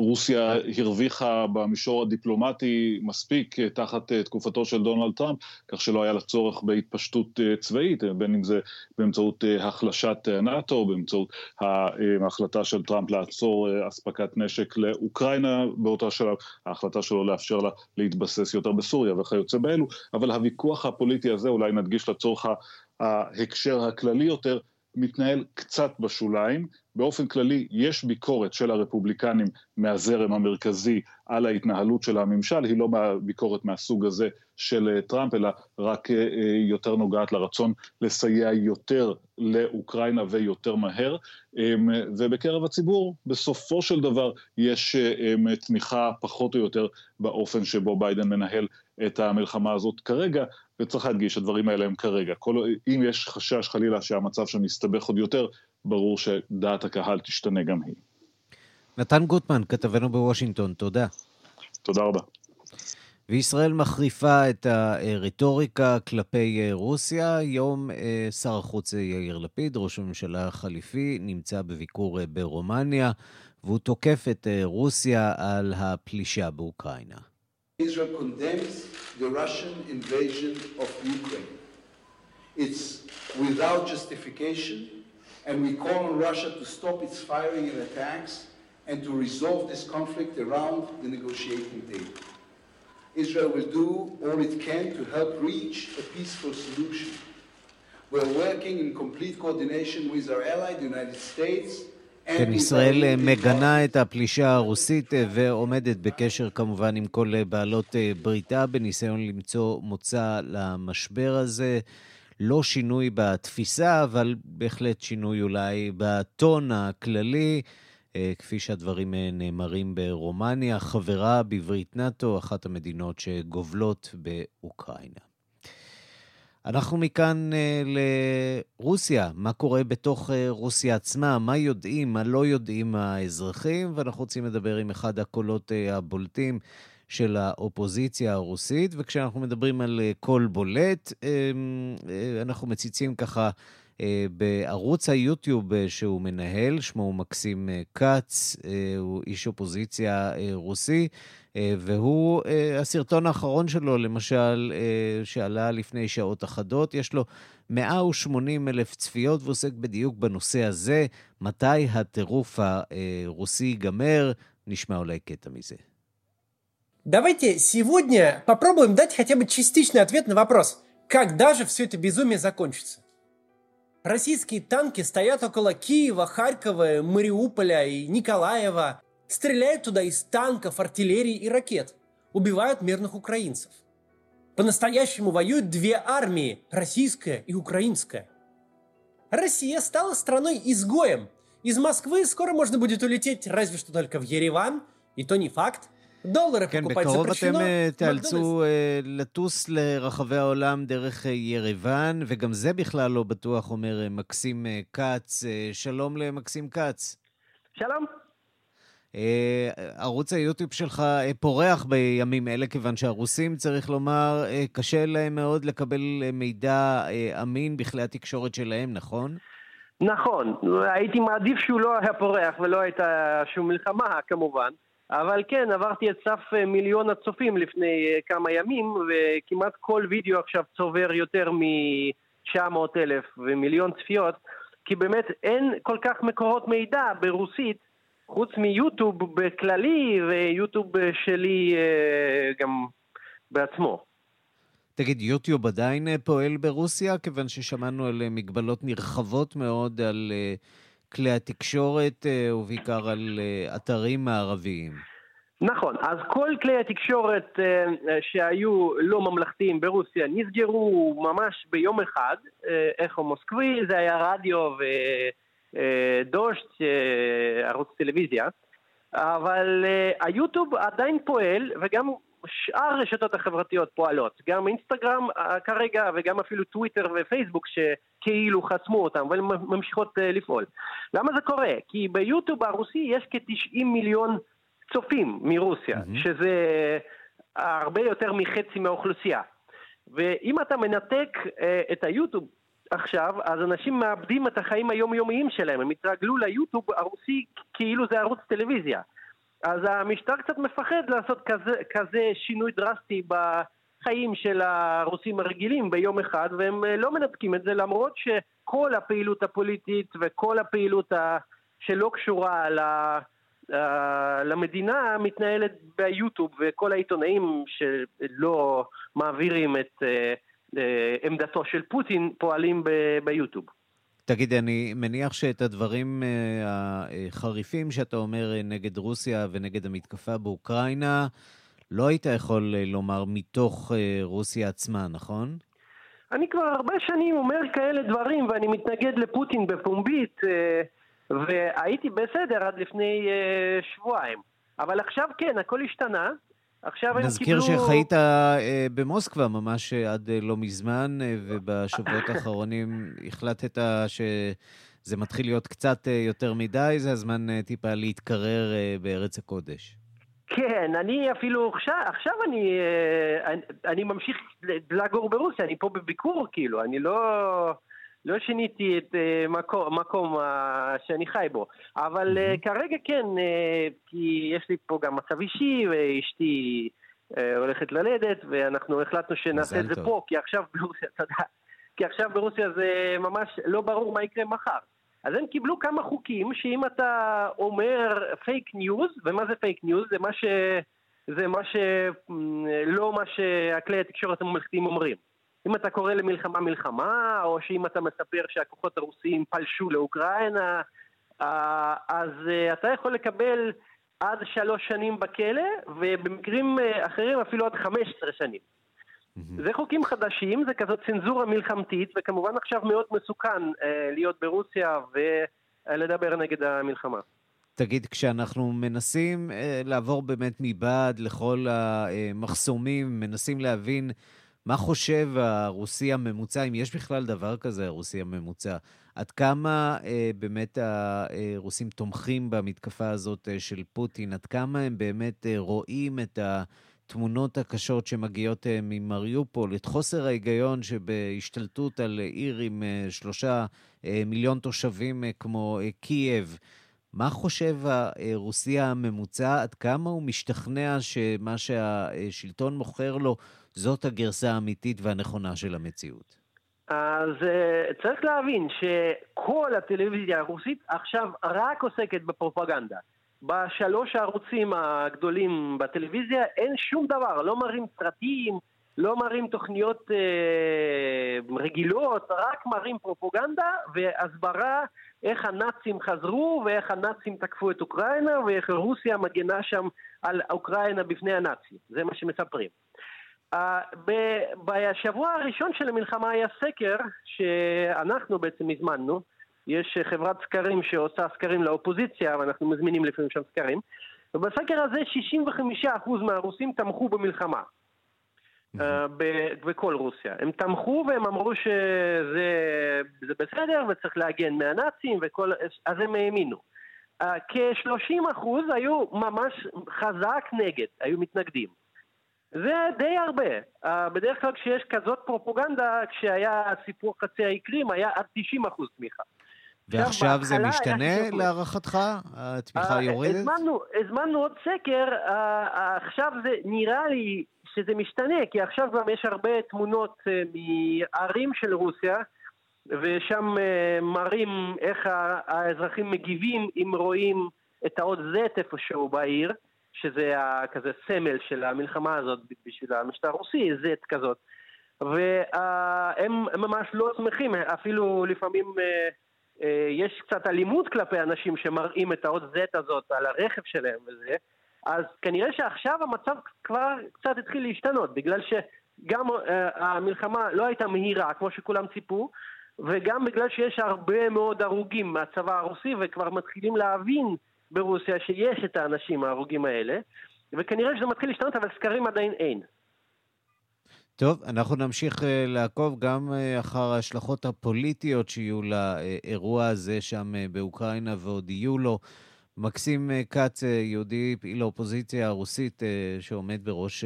רוסיה הרוויחה במישור הדיפלומטי מספיק תחת תקופתו של דונלד טראמפ, כך שלא היה לה צורך בהתפשטות צבאית, בין אם זה באמצעות החלשת נאט"ו, באמצעות ההחלטה של טראמפ לעצור אספקת נשק לאוקראינה באותה שלב, ההחלטה שלו לאפשר לה להתבסס יותר בסוריה וכיוצא באלו, אבל הוויכוח הפוליטי הזה, אולי נדגיש לצורך ההקשר הכללי יותר, מתנהל קצת בשוליים. באופן כללי יש ביקורת של הרפובליקנים מהזרם המרכזי על ההתנהלות של הממשל, היא לא ביקורת מהסוג הזה של טראמפ, אלא רק יותר נוגעת לרצון לסייע יותר לאוקראינה ויותר מהר. ובקרב הציבור, בסופו של דבר, יש תמיכה פחות או יותר באופן שבו ביידן מנהל את המלחמה הזאת כרגע, וצריך להדגיש, הדברים האלה הם כרגע. כל, אם יש חשש חלילה שהמצב שם יסתבך עוד יותר, ברור שדעת הקהל תשתנה גם היא. נתן גוטמן, כתבנו בוושינגטון, תודה. תודה רבה. וישראל מחריפה את הרטוריקה כלפי רוסיה. היום שר החוץ יאיר לפיד, ראש הממשלה החליפי, נמצא בביקור ברומניה, והוא תוקף את רוסיה על הפלישה באוקראינה. Israel condemns the Russian invasion of Ukraine. It's without justification, and we call on Russia to stop its firing and attacks and to resolve this conflict around the negotiating table. Israel will do all it can to help reach a peaceful solution. We're working in complete coordination with our ally, the United States, כן, ישראל מגנה את הפלישה הרוסית ועומדת בקשר כמובן עם כל בעלות בריתה בניסיון למצוא מוצא למשבר הזה. לא שינוי בתפיסה, אבל בהחלט שינוי אולי בטון הכללי, כפי שהדברים נאמרים ברומניה, חברה בברית נאט"ו, אחת המדינות שגובלות באוקראינה. אנחנו מכאן לרוסיה, מה קורה בתוך רוסיה עצמה, מה יודעים, מה לא יודעים האזרחים, ואנחנו רוצים לדבר עם אחד הקולות הבולטים של האופוזיציה הרוסית, וכשאנחנו מדברים על קול בולט, אנחנו מציצים ככה בערוץ היוטיוב שהוא מנהל, שמו מקסים כץ, הוא איש אופוזיציה רוסי, והוא, הסרטון האחרון שלו, למשל, שעלה לפני שעות אחדות, יש לו 180 אלף צפיות ועוסק בדיוק בנושא הזה, מתי הטירוף הרוסי ייגמר, נשמע אולי קטע מזה. Давайте сегодня попробуем дать хотя бы частичный ответ на вопрос, когда же все это безумие закончится. Российские танки стоят около Киева, Харькова, Мариуполя и Николаева, стреляют туда из танков, артиллерии и ракет, убивают мирных украинцев. По-настоящему воюют две армии, российская и украинская. Россия стала страной-изгоем. Из Москвы скоро можно будет улететь разве что только в Ереван, и то не факт – доллары כן, покупать בקרוב запрещено. אתם אה, в תיאלצו אה, לטוס לרחבי העולם דרך אה, ירוון, וגם זה בכלל לא בטוח, אומר אה, מקסים אה, כץ. אה, שלום למקסים כץ. שלום. אה, ערוץ היוטיוב שלך אה, פורח בימים אלה, כיוון שהרוסים, צריך לומר, אה, קשה להם מאוד לקבל מידע אמין בכלי התקשורת שלהם, נכון? נכון, הייתי מעדיף שהוא לא היה פורח ולא הייתה שום מלחמה כמובן, אבל כן, עברתי את סף מיליון הצופים לפני כמה ימים, וכמעט כל וידאו עכשיו צובר יותר מ-900 אלף ומיליון צפיות, כי באמת אין כל כך מקורות מידע ברוסית, חוץ מיוטיוב בכללי ויוטיוב שלי אה, גם בעצמו. תגיד, יוטיוב עדיין אה, פועל ברוסיה? כיוון ששמענו על אה, מגבלות נרחבות מאוד על כלי התקשורת, ובעיקר על אתרים מערביים. נכון, אז כל כלי התקשורת שהיו לא ממלכתיים ברוסיה נסגרו ממש ביום אחד, איכו מוסקבי, זה היה רדיו ודושט, ערוץ טלוויזיה, אבל אה, היוטיוב עדיין פועל וגם שאר הרשתות החברתיות פועלות, גם אינסטגרם אה, כרגע וגם אפילו טוויטר ופייסבוק שכאילו חסמו אותם אבל ממשיכות אה, לפעול. למה זה קורה? כי ביוטיוב הרוסי יש כ-90 מיליון צופים מרוסיה, mm-hmm. שזה הרבה יותר מחצי מהאוכלוסייה. ואם אתה מנתק אה, את היוטיוב עכשיו, אז אנשים מאבדים את החיים היומיומיים שלהם, הם התרגלו ליוטיוב הרוסי כאילו זה ערוץ טלוויזיה. אז המשטר קצת מפחד לעשות כזה, כזה שינוי דרסטי בחיים של הרוסים הרגילים ביום אחד, והם אה, לא מנתקים את זה למרות שכל הפעילות הפוליטית וכל הפעילות. שלא קשורה ל... למדינה מתנהלת ביוטיוב וכל העיתונאים שלא מעבירים את אה, עמדתו של פוטין פועלים ביוטיוב. תגיד, אני מניח שאת הדברים אה, החריפים שאתה אומר נגד רוסיה ונגד המתקפה באוקראינה, לא היית יכול לומר מתוך רוסיה עצמה, נכון? אני כבר הרבה שנים אומר כאלה דברים ואני מתנגד לפוטין בפומבית. והייתי בסדר עד לפני שבועיים. אבל עכשיו כן, הכל השתנה. עכשיו הם קיבלו... נזכיר שחיית uh, במוסקבה ממש uh, עד uh, לא מזמן, ובשבועות האחרונים החלטת שזה מתחיל להיות קצת יותר מדי, זה הזמן טיפה להתקרר בארץ הקודש. כן, אני אפילו עכשיו, עכשיו אני, אני, אני ממשיך לגור ברוסיה, אני פה בביקור כאילו, אני לא... לא שיניתי את uh, מקום, מקום uh, שאני חי בו, אבל uh, כרגע כן, כי יש לי פה גם מצב אישי, ואשתי הולכת ללדת, ואנחנו החלטנו שנעשה את זה טוב. פה, כי עכשיו ברוסיה, תודה, כי עכשיו ברוסיה זה ממש לא ברור מה יקרה מחר. אז הם קיבלו כמה חוקים שאם אתה אומר פייק ניוז, ומה זה פייק ניוז? זה מה ש... זה מה ש... לא מה שהכלי התקשורת הממלכתיים אומרים. אם אתה קורא למלחמה מלחמה, או שאם אתה מספר שהכוחות הרוסיים פלשו לאוקראינה, אה, אז אה, אתה יכול לקבל עד שלוש שנים בכלא, ובמקרים אה, אחרים אפילו עד חמש עשרה שנים. Mm-hmm. זה חוקים חדשים, זה כזאת צנזורה מלחמתית, וכמובן עכשיו מאוד מסוכן להיות ברוסיה ולדבר נגד המלחמה. תגיד, כשאנחנו מנסים לעבור באמת מבעד לכל המחסומים, מנסים להבין מה חושב הרוסי הממוצע, אם יש בכלל דבר כזה, הרוסי הממוצע? עד כמה אה, באמת הרוסים תומכים במתקפה הזאת אה, של פוטין? עד כמה הם באמת אה, רואים את התמונות הקשות שמגיעות אה, ממריופול, את חוסר ההיגיון שבהשתלטות על עיר עם אה, שלושה אה, מיליון תושבים אה, כמו אה, קייב? מה חושב הרוסי הממוצע? עד כמה הוא משתכנע שמה שהשלטון מוכר לו זאת הגרסה האמיתית והנכונה של המציאות. אז uh, צריך להבין שכל הטלוויזיה הרוסית עכשיו רק עוסקת בפרופגנדה. בשלוש הערוצים הגדולים בטלוויזיה אין שום דבר, לא מראים סרטים, לא מראים תוכניות uh, רגילות, רק מראים פרופגנדה והסברה איך הנאצים חזרו ואיך הנאצים תקפו את אוקראינה ואיך רוסיה מגנה שם על אוקראינה בפני הנאצים, זה מה שמספרים. Uh, בשבוע הראשון של המלחמה היה סקר שאנחנו בעצם הזמנו, יש חברת סקרים שעושה סקרים לאופוזיציה ואנחנו מזמינים לפעמים שם סקרים ובסקר הזה 65% מהרוסים תמכו במלחמה. uh, בכל רוסיה. הם תמכו והם אמרו שזה בסדר וצריך להגן מהנאצים וכל... אז הם האמינו. Uh, כ-30% היו ממש חזק נגד, היו מתנגדים. זה די הרבה. Uh, בדרך כלל כשיש כזאת פרופוגנדה, כשהיה סיפור חצי האי קרים, היה עד 90% תמיכה. ועכשיו זה משתנה להערכתך? התמיכה יורדת? הזמנו עוד סקר, עכשיו זה נראה לי שזה משתנה, כי עכשיו גם יש הרבה תמונות מערים של רוסיה, ושם מראים איך האזרחים מגיבים אם רואים את האות Z איפשהו בעיר, שזה כזה סמל של המלחמה הזאת בשביל המשטר הרוסי, Z כזאת. והם ממש לא שמחים, אפילו לפעמים יש קצת אלימות כלפי אנשים שמראים את האות Z הזאת על הרכב שלהם וזה, אז כנראה שעכשיו המצב כבר קצת התחיל להשתנות, בגלל שגם uh, המלחמה לא הייתה מהירה כמו שכולם ציפו, וגם בגלל שיש הרבה מאוד הרוגים מהצבא הרוסי וכבר מתחילים להבין ברוסיה שיש את האנשים ההרוגים האלה, וכנראה שזה מתחיל להשתנות אבל סקרים עדיין אין. טוב, אנחנו נמשיך לעקוב גם אחר ההשלכות הפוליטיות שיהיו לאירוע הזה שם באוקראינה ועוד יהיו לו. מקסים כץ, יהודי פעיל האופוזיציה הרוסית, שעומד בראש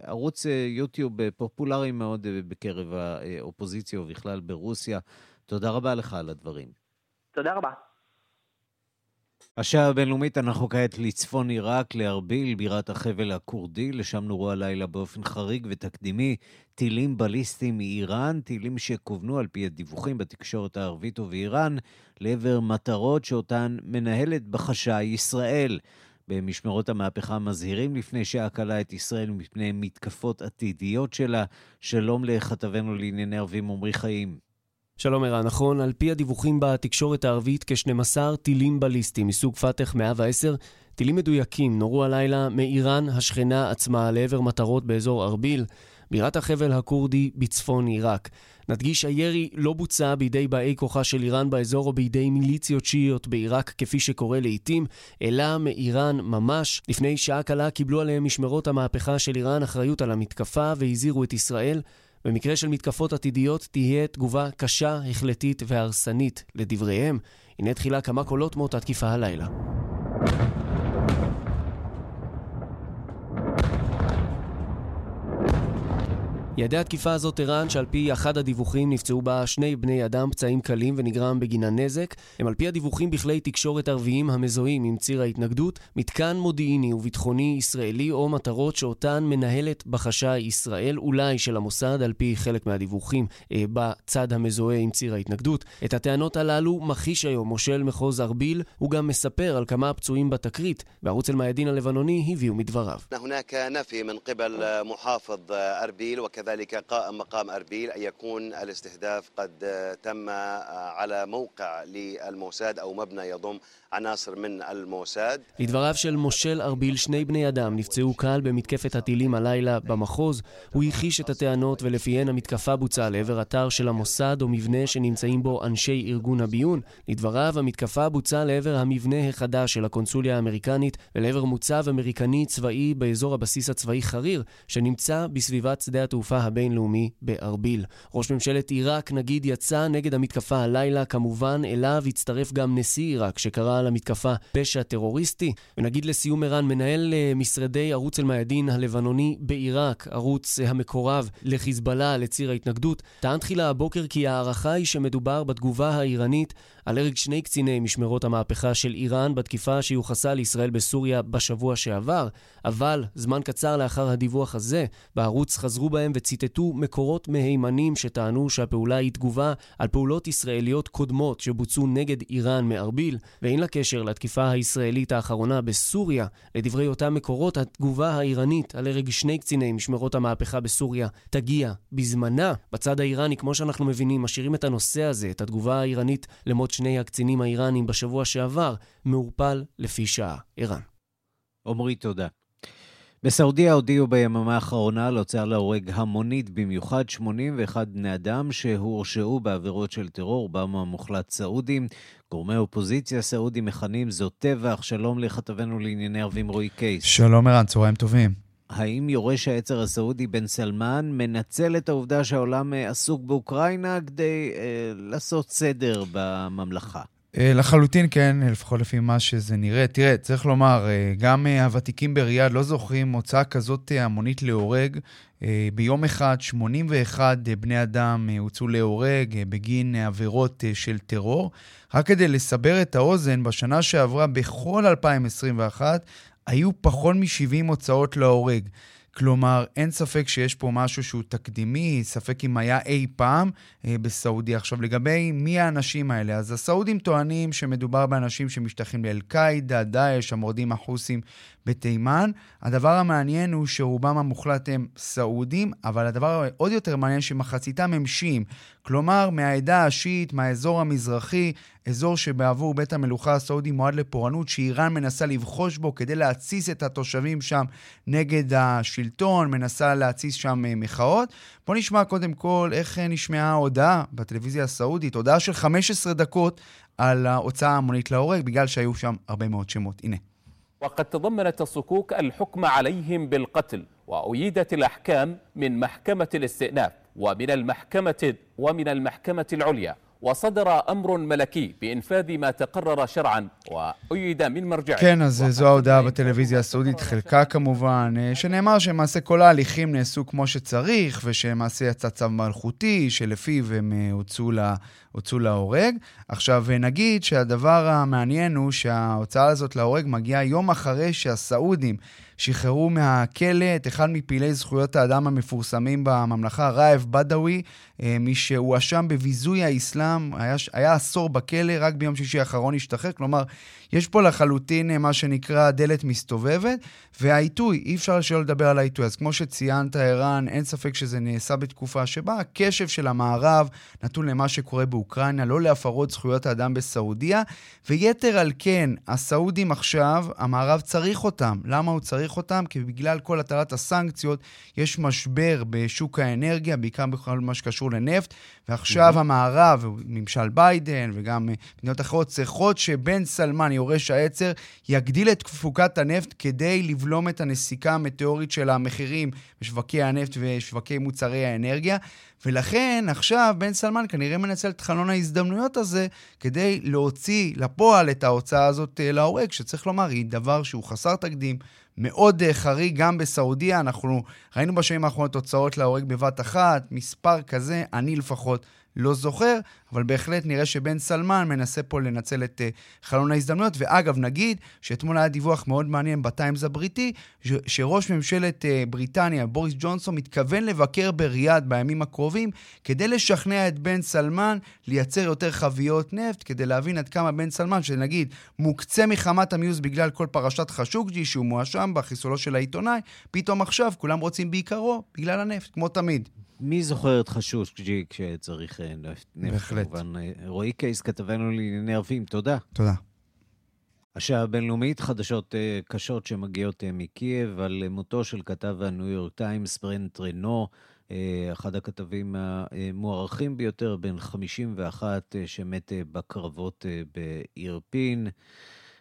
ערוץ יוטיוב פופולרי מאוד בקרב האופוזיציה ובכלל ברוסיה. תודה רבה לך על הדברים. תודה רבה. השעה הבינלאומית, אנחנו כעת לצפון עיראק, לארביל, בירת החבל הכורדי, לשם נורו הלילה באופן חריג ותקדימי טילים בליסטיים מאיראן, טילים שכוונו על פי הדיווחים בתקשורת הערבית ובאיראן, לעבר מטרות שאותן מנהלת בחשאי ישראל. במשמרות המהפכה מזהירים לפני שעה קלה את ישראל מפני מתקפות עתידיות שלה. שלום לכתבנו לענייני ערבים עמרי חיים. שלום ערן, נכון, על פי הדיווחים בתקשורת הערבית, כ-12 טילים בליסטיים מסוג פתח 110, טילים מדויקים נורו הלילה מאיראן השכנה עצמה לעבר מטרות באזור ארביל, בירת החבל הכורדי בצפון עיראק. נדגיש, הירי לא בוצע בידי באי כוחה של איראן באזור או בידי מיליציות שיעיות בעיראק כפי שקורה לעיתים, אלא מאיראן ממש. לפני שעה קלה קיבלו עליהם משמרות המהפכה של איראן אחריות על המתקפה והזהירו את ישראל. במקרה של מתקפות עתידיות תהיה תגובה קשה, החלטית והרסנית לדבריהם. הנה תחילה כמה קולות מאותה תקיפה הלילה. יעדי התקיפה הזאת ערן שעל פי אחד הדיווחים נפצעו בה שני בני אדם פצעים קלים ונגרם בגינה נזק הם על פי הדיווחים בכלי תקשורת ערביים המזוהים עם ציר ההתנגדות מתקן מודיעיני וביטחוני ישראלי או מטרות שאותן מנהלת בחשאי ישראל אולי של המוסד על פי חלק מהדיווחים אה, בצד המזוהה עם ציר ההתנגדות. את הטענות הללו מכחיש היום מושל מחוז ארביל הוא גם מספר על כמה פצועים בתקרית בערוץ אל-מאיידין הלבנוני הביאו מדבריו. كذلك قائم مقام أربيل أن يكون الاستهداف قد تم على موقع للموساد أو مبنى يضم عناصر من الموساد. לדבריו של מושל ארביל, שני בני אדם נפצעו קל במתקפת הטילים הלילה במחוז. הוא הכחיש את הטענות ולפיהן המתקפה בוצעה לעבר אתר של המוסד או מבנה שנמצאים בו אנשי ארגון הביון. לדבריו, המתקפה בוצעה לעבר המבנה החדש של הקונסוליה האמריקנית ולעבר מוצב אמריקני צבאי באזור הבסיס הצבאי חריר, שנמצא בסביבת שדה התעופה הבינלאומי בארביל. ראש ממשלת עיראק, נגיד, יצא נגד המתקפה הלילה, כמובן אליו הצטרף גם נשיא עיראק, שקרא על המתקפה פשע טרוריסטי. ונגיד לסיום ערן, מנהל משרדי ערוץ אל-מאיידין הלבנוני בעיראק, ערוץ המקורב לחיזבאללה, לציר ההתנגדות, טען תחילה הבוקר כי ההערכה היא שמדובר בתגובה האיראנית על הרג שני קציני משמרות המהפכה של איראן בתקיפה שיוחסה לישראל בסוריה בשבוע שעבר, אבל זמן קצר לאחר הדיווח הזה, בערוץ חזרו בהם וציטטו מקורות מהימנים שטענו שהפעולה היא תגובה על פעולות ישראליות קודמות שבוצעו נגד איראן מארביל, ואין לה קשר לתקיפה הישראלית האחרונה בסוריה. לדברי אותם מקורות, התגובה האיראנית על הרג שני קציני משמרות המהפכה בסוריה תגיע בזמנה. בצד האיראני, כמו שאנחנו מבינים, משאירים את הנושא הזה, את התגובה האיראנית למות שני הקצינים האיראנים בשבוע שעבר, מעורפל לפי שעה. ערן. עמרי, תודה. בסעודיה הודיעו ביממה האחרונה על הוצאה להורג המונית במיוחד 81 בני אדם שהורשעו בעבירות של טרור, רובם המוחלט סעודים. גורמי אופוזיציה סעודים מכנים זאת טבח. שלום לכתבנו לענייני ערבים רועי קייס. שלום ערן, צהריים טובים. האם יורש העצר הסעודי בן סלמן מנצל את העובדה שהעולם אה, עסוק באוקראינה כדי אה, לעשות סדר בממלכה? אה, לחלוטין כן, לפחות לפי מה שזה נראה. תראה, צריך לומר, אה, גם הוותיקים בריאד לא זוכרים הוצאה כזאת המונית להורג. ביום אחד 81 בני אדם הוצאו להורג בגין עבירות של טרור. רק כדי לסבר את האוזן, בשנה שעברה, בכל 2021, היו פחות מ-70 הוצאות להורג. כלומר, אין ספק שיש פה משהו שהוא תקדימי, ספק אם היה אי פעם אה, בסעודיה. עכשיו, לגבי מי האנשים האלה, אז הסעודים טוענים שמדובר באנשים שמשתייכים לאל-קאעידה, דאעש, המורדים החוסים בתימן. הדבר המעניין הוא שרובם המוחלט הם סעודים, אבל הדבר העוד יותר מעניין שמחציתם הם שיעים. כלומר, מהעדה השיעית, מהאזור המזרחי, אזור שבעבור בית המלוכה הסעודי מועד לפורענות, שאיראן מנסה לבחוש בו כדי להתסיס את התושבים שם נגד השלטון, מנסה להתסיס שם אה, מחאות. בואו נשמע קודם כל איך אה, נשמעה ההודעה בטלוויזיה הסעודית, הודעה של 15 דקות על ההוצאה המונית להורג, בגלל שהיו שם הרבה מאוד שמות. הנה. وقد تضمنت الصكوك الحكم عليهم بالقتل وأيدت الأحكام من محكمة الاستئناف ومن المحكمة ومن المحكمة العليا. وصدر أمر ملكي بإنفاذ ما تقرر شرعا وأيد من مرجعه. כן, אז זו ההודעה בטלוויזיה הסעודית, חלקה כמובן, שנאמר שלמעשה כל ההליכים נעשו כמו שצריך, ושלמעשה יצא צו מלכותי, שלפיו הם הוצאו, לה, הוצאו להורג. עכשיו, נגיד שהדבר המעניין הוא שההוצאה הזאת להורג מגיעה יום אחרי שהסעודים שחררו מהכלא את אחד מפעילי זכויות האדם המפורסמים בממלכה, ראיב בדאווי, אה, מי שהואשם בביזוי האסלאם, היה, היה עשור בכלא, רק ביום שישי האחרון השתחרר, כלומר, יש פה לחלוטין אה, מה שנקרא דלת מסתובבת, והעיתוי, אי אפשר שלא לדבר על העיתוי. אז כמו שציינת, ערן, אין ספק שזה נעשה בתקופה שבה הקשב של המערב נתון למה שקורה באוקראינה, לא להפרות זכויות האדם בסעודיה, ויתר על כן, הסעודים עכשיו, המערב צריך אותם. למה הוא צריך אותם? כי בגלל כל הטלת הסנקציות, יש משבר בשוק האנרגיה, בעיקר בכל מה שקשור לנפט, ועכשיו. המערב, ממשל ביידן וגם מדינות אחרות, צריכות שבן סלמן, יורש העצר, יגדיל את תפוקת הנפט כדי לבלום את הנסיקה המטאורית של המחירים בשווקי הנפט ושווקי מוצרי האנרגיה. ולכן עכשיו בן סלמן כנראה מנצל את חלון ההזדמנויות הזה כדי להוציא לפועל את ההוצאה הזאת אה, להורג, שצריך לומר, היא דבר שהוא חסר תקדים, מאוד אה, חריג גם בסעודיה. אנחנו ראינו בשנים האחרונות תוצאות להורג בבת אחת, מספר כזה, אני לפחות לא זוכר, אבל בהחלט נראה שבן סלמן מנסה פה לנצל את uh, חלון ההזדמנויות. ואגב, נגיד שאתמול היה דיווח מאוד מעניין בטיימס הבריטי, שראש ממשלת uh, בריטניה, בוריס ג'ונסון, מתכוון לבקר בריאד בימים הקרובים כדי לשכנע את בן סלמן לייצר יותר חביות נפט, כדי להבין עד כמה בן סלמן, שנגיד מוקצה מחמת המיוס בגלל כל פרשת חשוקג'י שהוא מואשם בחיסולו של העיתונאי, פתאום עכשיו כולם רוצים בעיקרו בגלל הנפט, כמו תמיד. מי זוכר את חשושג'י כשצריך אה, נפט? בהחלט. כמובן. אה, רועי קייס, כתבנו לענייני ערבים, תודה. תודה. השעה הבינלאומית, חדשות uh, קשות שמגיעות מקייב על מותו של כתב הניו יורק טיימס, ברנט רנו, אחד הכתבים המוערכים ביותר, בן 51, uh, שמת בקרבות uh, באירפין.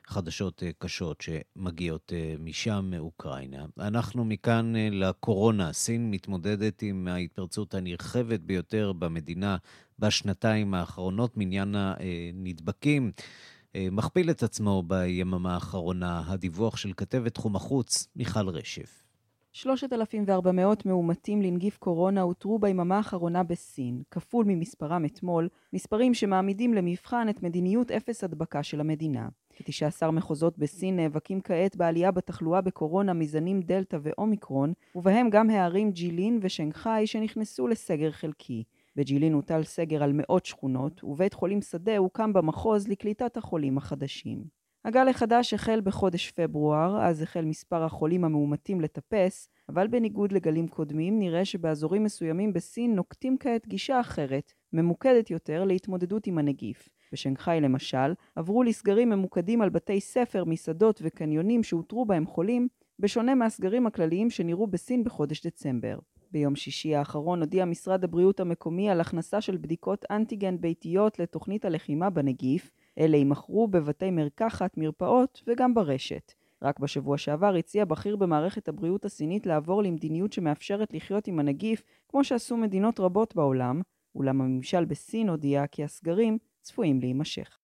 חדשות אה, קשות שמגיעות אה, משם, מאוקראינה. אנחנו מכאן אה, לקורונה. סין מתמודדת עם ההתפרצות הנרחבת ביותר במדינה בשנתיים האחרונות, מניין הנדבקים. מכפיל את עצמו ביממה האחרונה. הדיווח של כתבת תחום החוץ, מיכל רשף. 3,400 מאומתים לנגיף קורונה אותרו ביממה האחרונה בסין, כפול ממספרם אתמול, מספרים שמעמידים למבחן את מדיניות אפס הדבקה של המדינה. כ-19 מחוזות בסין נאבקים כעת בעלייה בתחלואה בקורונה מזנים דלתא ואומיקרון, ובהם גם הערים ג'ילין ושנגחאי שנכנסו לסגר חלקי. בג'ילין הוטל סגר על מאות שכונות, ובית חולים שדה הוקם במחוז לקליטת החולים החדשים. הגל החדש החל בחודש פברואר, אז החל מספר החולים המאומתים לטפס, אבל בניגוד לגלים קודמים, נראה שבאזורים מסוימים בסין נוקטים כעת גישה אחרת, ממוקדת יותר להתמודדות עם הנגיף. בשנגחאי למשל, עברו לסגרים ממוקדים על בתי ספר, מסעדות וקניונים שאותרו בהם חולים, בשונה מהסגרים הכלליים שנראו בסין בחודש דצמבר. ביום שישי האחרון הודיע משרד הבריאות המקומי על הכנסה של בדיקות אנטיגן ביתיות לתוכנית הלחימה בנגיף, אלה יימכרו בבתי מרקחת, מרפאות וגם ברשת. רק בשבוע שעבר הציע בכיר במערכת הבריאות הסינית לעבור למדיניות שמאפשרת לחיות עם הנגיף, כמו שעשו מדינות רבות בעולם, אולם הממשל בסין הודיע כי הסגרים צפויים להימשך.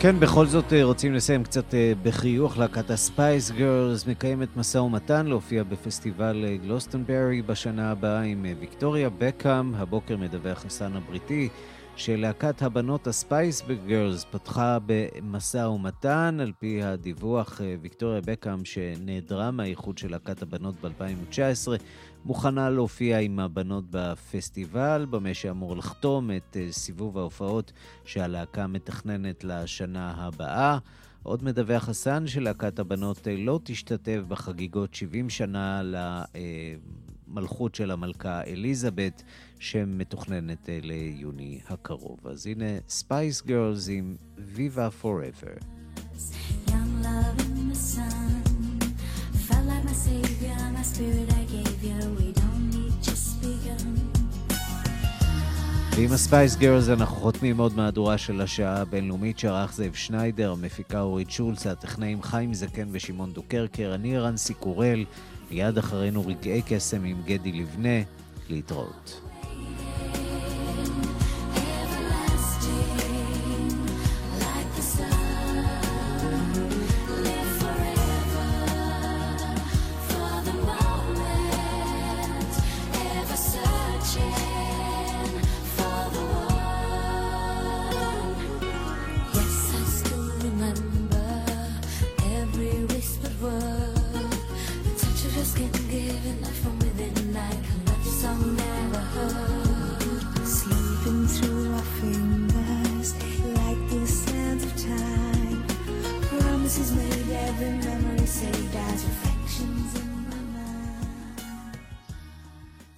כן, בכל זאת אה, רוצים לסיים קצת אה, בחיוך. להקת הספייס גרלס מקיימת משא ומתן להופיע בפסטיבל אה, גלוסטנברי בשנה הבאה עם ויקטוריה בקאם. הבוקר מדווח הסן הבריטי שלהקת הבנות הספייס גרלס פתחה במשא ומתן. על פי הדיווח, ויקטוריה בקאם, שנעדרה מהאיחוד של להקת הבנות ב-2019, מוכנה להופיע עם הבנות בפסטיבל, במה שאמור לחתום את אה, סיבוב ההופעות שהלהקה מתכננת לשנה הבאה. עוד מדווח חסן שלהקת הבנות אה, לא תשתתף בחגיגות 70 שנה למלכות של המלכה אליזבת, שמתוכננת אה, ליוני הקרוב. אז הנה ספייס גרלס עם ויבה פוראבר. Young love in the sun Felt like my savior, my spirit I gave ועם הספייס גרלס אנחנו חותמים עוד מהדורה של השעה הבינלאומית שערך זאב שניידר, המפיקה אורית שולץ, הטכנאים חיים זקן ושמעון דוקרקר, אני רנסי קורל, מיד אחרינו רגעי קסם עם גדי לבנה, להתראות.